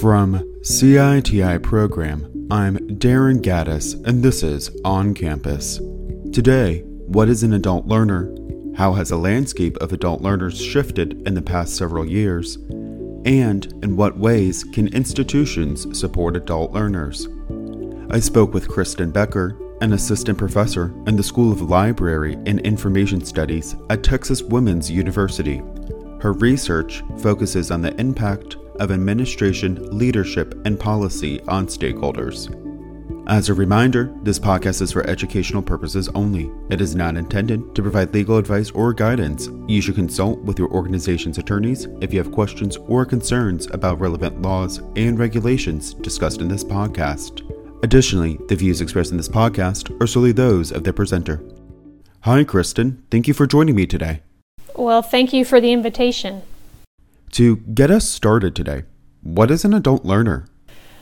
From CITI Program, I'm Darren Gaddis, and this is On Campus. Today, what is an adult learner? How has the landscape of adult learners shifted in the past several years? And in what ways can institutions support adult learners? I spoke with Kristen Becker, an assistant professor in the School of Library and Information Studies at Texas Women's University. Her research focuses on the impact of administration, leadership, and policy on stakeholders. As a reminder, this podcast is for educational purposes only. It is not intended to provide legal advice or guidance. You should consult with your organization's attorneys if you have questions or concerns about relevant laws and regulations discussed in this podcast. Additionally, the views expressed in this podcast are solely those of the presenter. Hi, Kristen. Thank you for joining me today. Well, thank you for the invitation. To get us started today, what is an adult learner?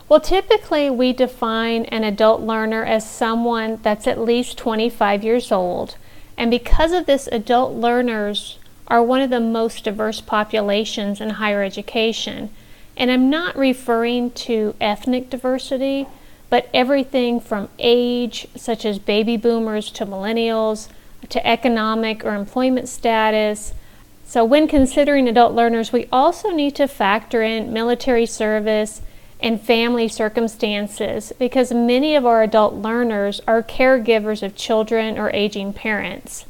Well, typically we define an adult learner as someone that's at least 25 years old. And because of this, adult learners are one of the most diverse populations in higher education. And I'm not referring to ethnic diversity, but everything from age, such as baby boomers, to millennials, to economic or employment status, so, when considering adult learners, we also need to factor in military service and family circumstances because many of our adult learners are caregivers of children or aging parents.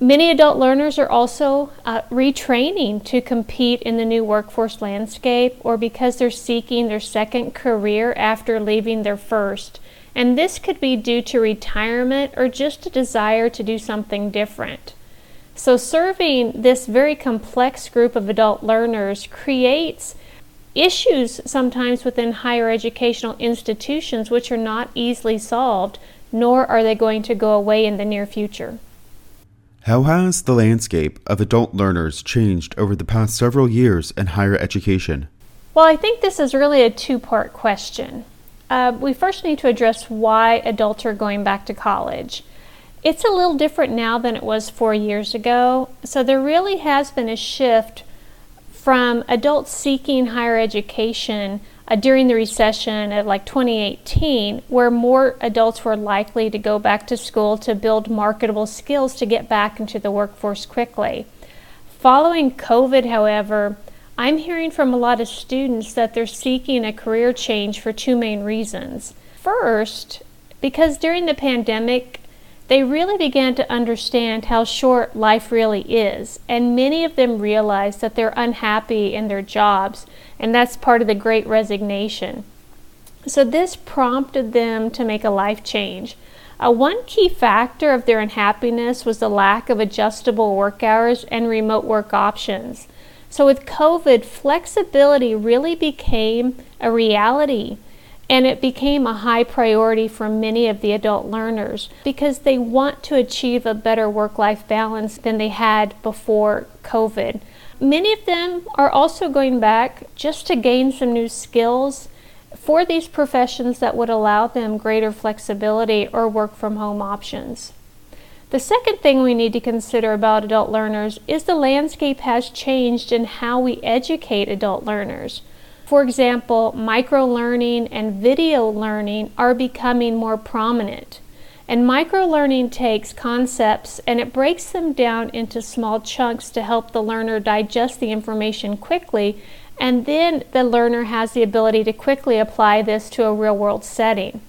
Many adult learners are also uh, retraining to compete in the new workforce landscape or because they're seeking their second career after leaving their first. And this could be due to retirement or just a desire to do something different. So, serving this very complex group of adult learners creates issues sometimes within higher educational institutions which are not easily solved, nor are they going to go away in the near future. How has the landscape of adult learners changed over the past several years in higher education? Well, I think this is really a two part question. Uh, we first need to address why adults are going back to college. It's a little different now than it was four years ago. So there really has been a shift from adults seeking higher education uh, during the recession of like 2018, where more adults were likely to go back to school to build marketable skills to get back into the workforce quickly. Following COVID, however, I'm hearing from a lot of students that they're seeking a career change for two main reasons. First, because during the pandemic, they really began to understand how short life really is, and many of them realized that they're unhappy in their jobs, and that's part of the great resignation. So, this prompted them to make a life change. Uh, one key factor of their unhappiness was the lack of adjustable work hours and remote work options. So, with COVID, flexibility really became a reality and it became a high priority for many of the adult learners because they want to achieve a better work life balance than they had before COVID. Many of them are also going back just to gain some new skills for these professions that would allow them greater flexibility or work from home options. The second thing we need to consider about adult learners is the landscape has changed in how we educate adult learners. For example, micro learning and video learning are becoming more prominent. And micro learning takes concepts and it breaks them down into small chunks to help the learner digest the information quickly. And then the learner has the ability to quickly apply this to a real world setting.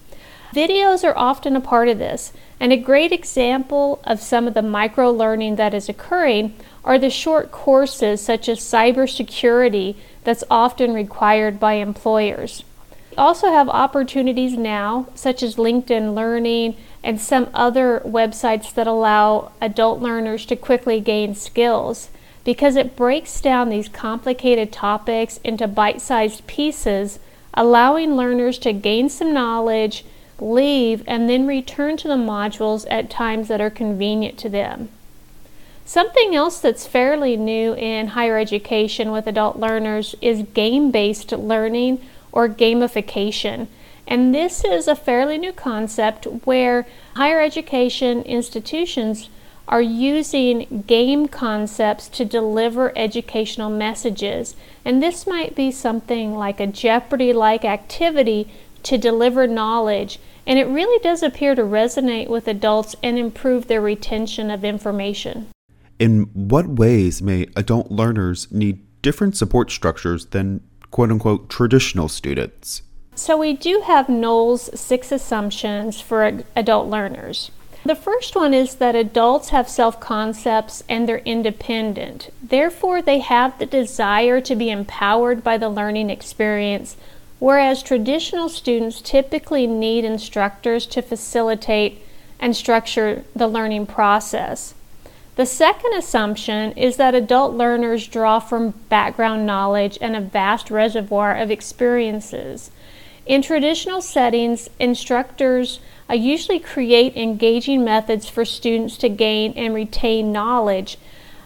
Videos are often a part of this, and a great example of some of the micro learning that is occurring are the short courses such as cybersecurity that's often required by employers. We also have opportunities now, such as LinkedIn Learning and some other websites that allow adult learners to quickly gain skills because it breaks down these complicated topics into bite sized pieces, allowing learners to gain some knowledge, leave, and then return to the modules at times that are convenient to them. Something else that's fairly new in higher education with adult learners is game based learning or gamification. And this is a fairly new concept where higher education institutions are using game concepts to deliver educational messages. And this might be something like a Jeopardy like activity to deliver knowledge. And it really does appear to resonate with adults and improve their retention of information. In what ways may adult learners need different support structures than quote unquote traditional students? So, we do have Knowles' six assumptions for adult learners. The first one is that adults have self concepts and they're independent. Therefore, they have the desire to be empowered by the learning experience, whereas traditional students typically need instructors to facilitate and structure the learning process. The second assumption is that adult learners draw from background knowledge and a vast reservoir of experiences. In traditional settings, instructors usually create engaging methods for students to gain and retain knowledge.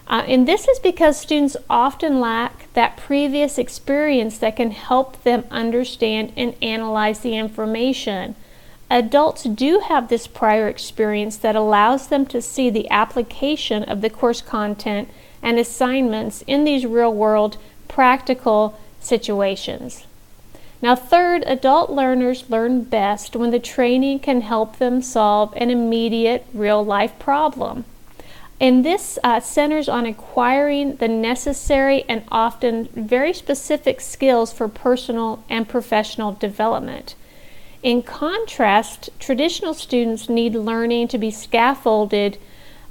Uh, and this is because students often lack that previous experience that can help them understand and analyze the information. Adults do have this prior experience that allows them to see the application of the course content and assignments in these real world practical situations. Now, third, adult learners learn best when the training can help them solve an immediate real life problem. And this uh, centers on acquiring the necessary and often very specific skills for personal and professional development. In contrast, traditional students need learning to be scaffolded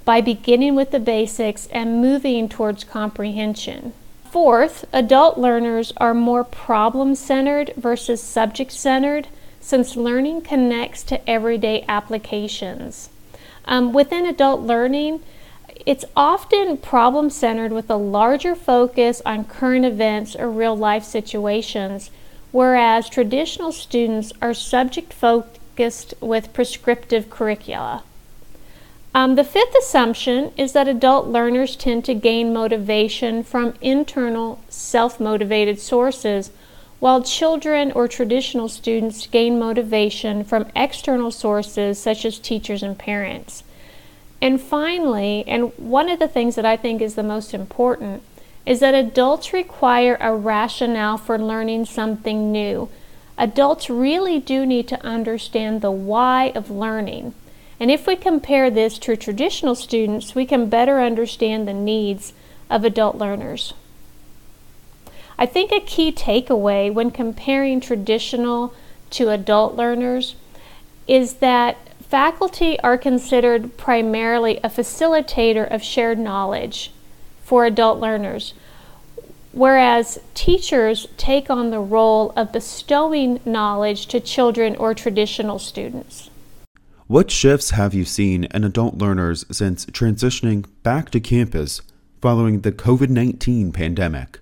by beginning with the basics and moving towards comprehension. Fourth, adult learners are more problem centered versus subject centered since learning connects to everyday applications. Um, within adult learning, it's often problem centered with a larger focus on current events or real life situations, whereas traditional students are subject focused with prescriptive curricula. Um, the fifth assumption is that adult learners tend to gain motivation from internal, self motivated sources, while children or traditional students gain motivation from external sources such as teachers and parents. And finally, and one of the things that I think is the most important, is that adults require a rationale for learning something new. Adults really do need to understand the why of learning. And if we compare this to traditional students, we can better understand the needs of adult learners. I think a key takeaway when comparing traditional to adult learners is that faculty are considered primarily a facilitator of shared knowledge for adult learners, whereas teachers take on the role of bestowing knowledge to children or traditional students. What shifts have you seen in adult learners since transitioning back to campus following the COVID 19 pandemic?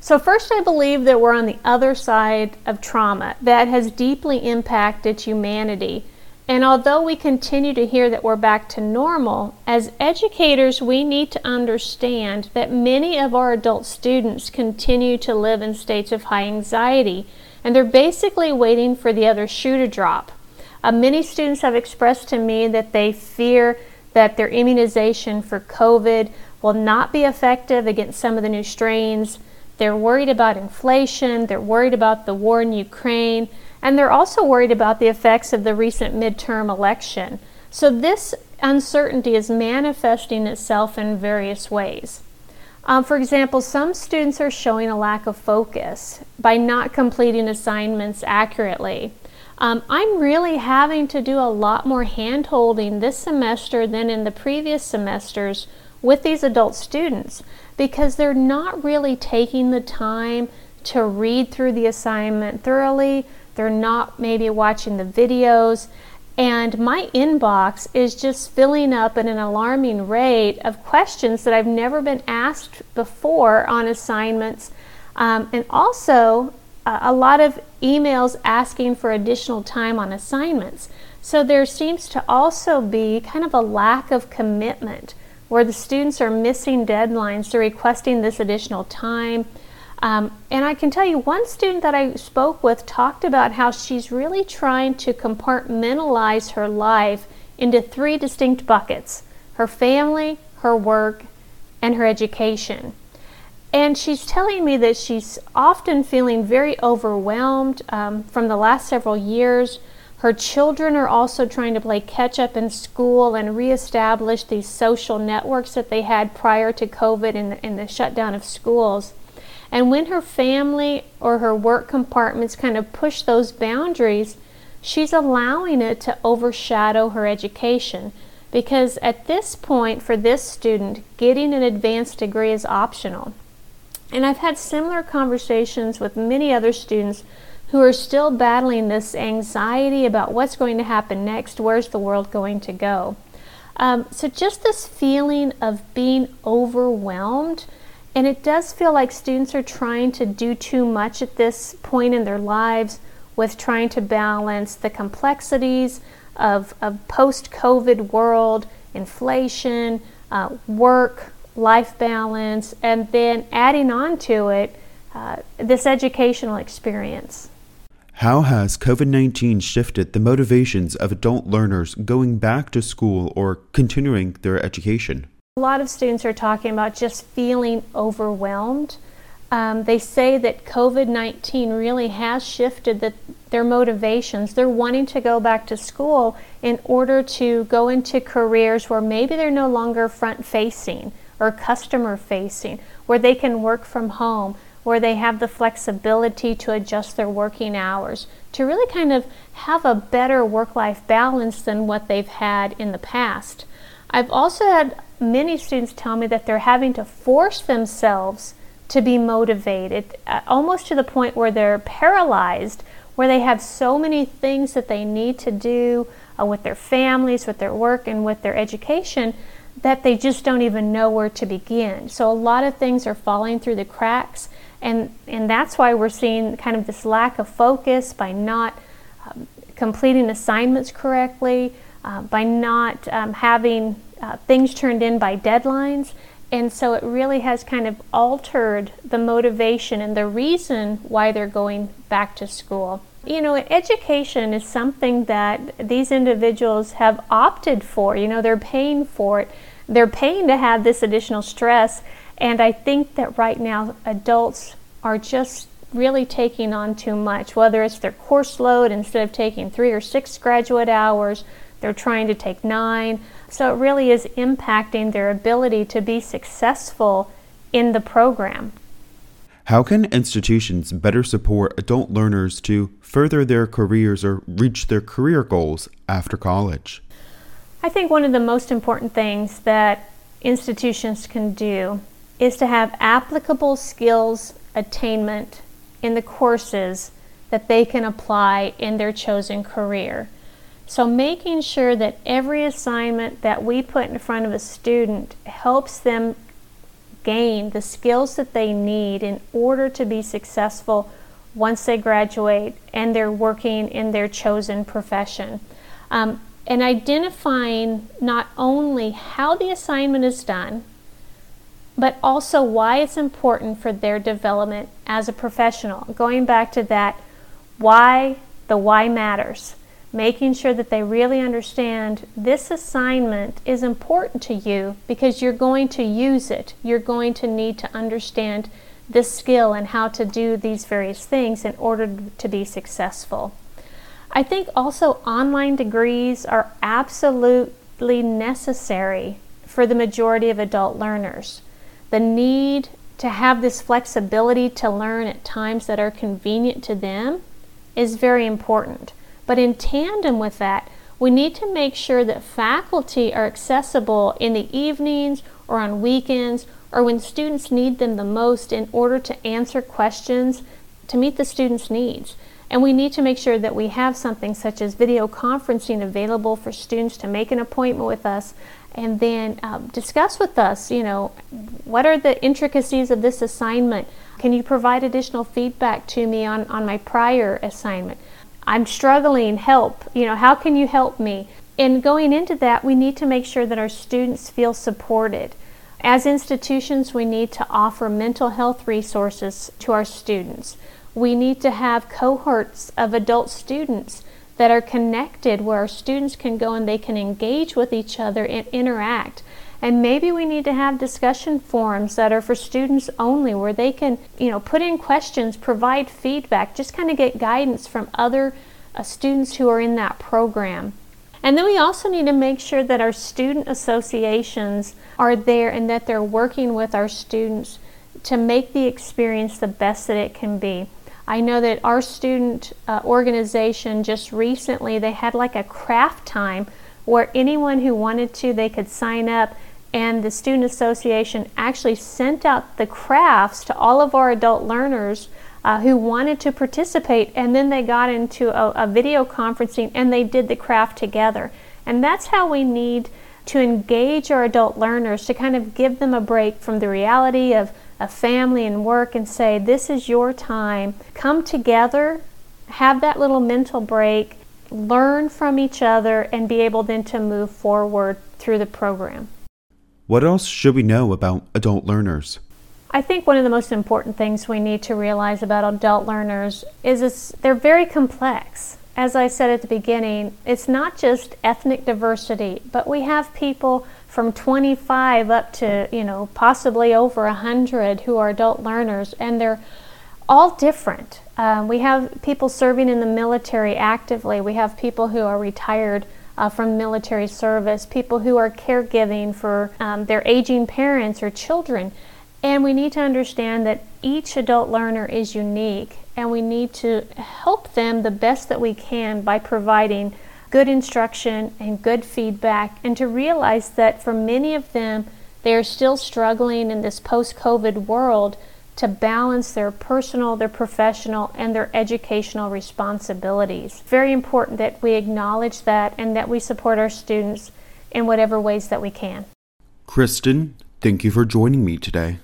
So, first, I believe that we're on the other side of trauma that has deeply impacted humanity. And although we continue to hear that we're back to normal, as educators, we need to understand that many of our adult students continue to live in states of high anxiety, and they're basically waiting for the other shoe to drop. Uh, many students have expressed to me that they fear that their immunization for COVID will not be effective against some of the new strains. They're worried about inflation, they're worried about the war in Ukraine, and they're also worried about the effects of the recent midterm election. So, this uncertainty is manifesting itself in various ways. Um, for example, some students are showing a lack of focus by not completing assignments accurately. Um, I'm really having to do a lot more hand holding this semester than in the previous semesters with these adult students because they're not really taking the time to read through the assignment thoroughly. They're not maybe watching the videos. And my inbox is just filling up at an alarming rate of questions that I've never been asked before on assignments. Um, and also, uh, a lot of emails asking for additional time on assignments. So there seems to also be kind of a lack of commitment where the students are missing deadlines, they're requesting this additional time. Um, and I can tell you, one student that I spoke with talked about how she's really trying to compartmentalize her life into three distinct buckets her family, her work, and her education. And she's telling me that she's often feeling very overwhelmed um, from the last several years. Her children are also trying to play catch up in school and reestablish these social networks that they had prior to COVID and, and the shutdown of schools. And when her family or her work compartments kind of push those boundaries, she's allowing it to overshadow her education. Because at this point, for this student, getting an advanced degree is optional. And I've had similar conversations with many other students who are still battling this anxiety about what's going to happen next, where's the world going to go. Um, so, just this feeling of being overwhelmed, and it does feel like students are trying to do too much at this point in their lives with trying to balance the complexities of a post COVID world, inflation, uh, work, life balance, and then adding on to it uh, this educational experience. How has COVID 19 shifted the motivations of adult learners going back to school or continuing their education? A lot of students are talking about just feeling overwhelmed. Um, they say that COVID 19 really has shifted the, their motivations. They're wanting to go back to school in order to go into careers where maybe they're no longer front facing or customer facing, where they can work from home, where they have the flexibility to adjust their working hours, to really kind of have a better work life balance than what they've had in the past. I've also had many students tell me that they're having to force themselves to be motivated, uh, almost to the point where they're paralyzed, where they have so many things that they need to do uh, with their families, with their work, and with their education that they just don't even know where to begin. So a lot of things are falling through the cracks, and and that's why we're seeing kind of this lack of focus by not um, completing assignments correctly, uh, by not um, having uh, things turned in by deadlines. And so it really has kind of altered the motivation and the reason why they're going back to school. You know, education is something that these individuals have opted for. You know, they're paying for it they're paying to have this additional stress. And I think that right now adults are just really taking on too much, whether it's their course load, instead of taking three or six graduate hours, they're trying to take nine. So it really is impacting their ability to be successful in the program. How can institutions better support adult learners to further their careers or reach their career goals after college? I think one of the most important things that institutions can do is to have applicable skills attainment in the courses that they can apply in their chosen career. So, making sure that every assignment that we put in front of a student helps them gain the skills that they need in order to be successful once they graduate and they're working in their chosen profession. Um, and identifying not only how the assignment is done, but also why it's important for their development as a professional. Going back to that, why the why matters. Making sure that they really understand this assignment is important to you because you're going to use it. You're going to need to understand this skill and how to do these various things in order to be successful. I think also online degrees are absolutely necessary for the majority of adult learners. The need to have this flexibility to learn at times that are convenient to them is very important. But in tandem with that, we need to make sure that faculty are accessible in the evenings or on weekends or when students need them the most in order to answer questions to meet the students' needs. And we need to make sure that we have something such as video conferencing available for students to make an appointment with us and then um, discuss with us, you know, what are the intricacies of this assignment? Can you provide additional feedback to me on, on my prior assignment? I'm struggling, help. You know, how can you help me? And going into that, we need to make sure that our students feel supported. As institutions, we need to offer mental health resources to our students we need to have cohorts of adult students that are connected where our students can go and they can engage with each other and interact. And maybe we need to have discussion forums that are for students only where they can, you know, put in questions, provide feedback, just kind of get guidance from other uh, students who are in that program. And then we also need to make sure that our student associations are there and that they're working with our students to make the experience the best that it can be. I know that our student uh, organization just recently they had like a craft time where anyone who wanted to they could sign up and the student association actually sent out the crafts to all of our adult learners uh, who wanted to participate and then they got into a, a video conferencing and they did the craft together. And that's how we need to engage our adult learners to kind of give them a break from the reality of, a family and work and say this is your time. Come together have that little mental break learn from each other and be able then to move forward through the program what else should we know about adult learners? I think one of the most important things we need to realize about adult learners is they're very complex. As I said at the beginning, it's not just ethnic diversity, but we have people from 25 up to, you know, possibly over 100 who are adult learners, and they're all different. Um, we have people serving in the military actively, we have people who are retired uh, from military service, people who are caregiving for um, their aging parents or children. And we need to understand that each adult learner is unique, and we need to help them the best that we can by providing good instruction and good feedback, and to realize that for many of them, they are still struggling in this post COVID world to balance their personal, their professional, and their educational responsibilities. Very important that we acknowledge that and that we support our students in whatever ways that we can. Kristen, thank you for joining me today.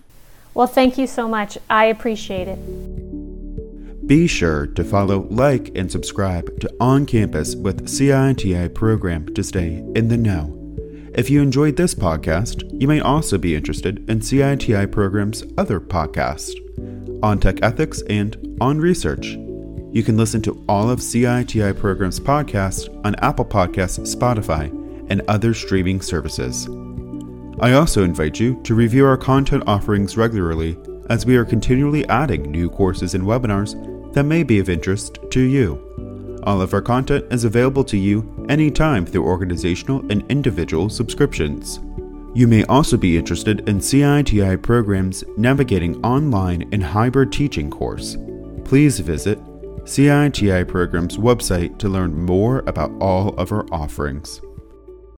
Well, thank you so much. I appreciate it. Be sure to follow, like, and subscribe to On Campus with CITI program to stay in the know. If you enjoyed this podcast, you may also be interested in CITI Program's other podcasts on tech ethics and on research. You can listen to all of CITI Program's podcasts on Apple Podcasts, Spotify, and other streaming services. I also invite you to review our content offerings regularly as we are continually adding new courses and webinars that may be of interest to you. All of our content is available to you anytime through organizational and individual subscriptions. You may also be interested in CITI programs navigating online and hybrid teaching course. Please visit CITI Program's website to learn more about all of our offerings.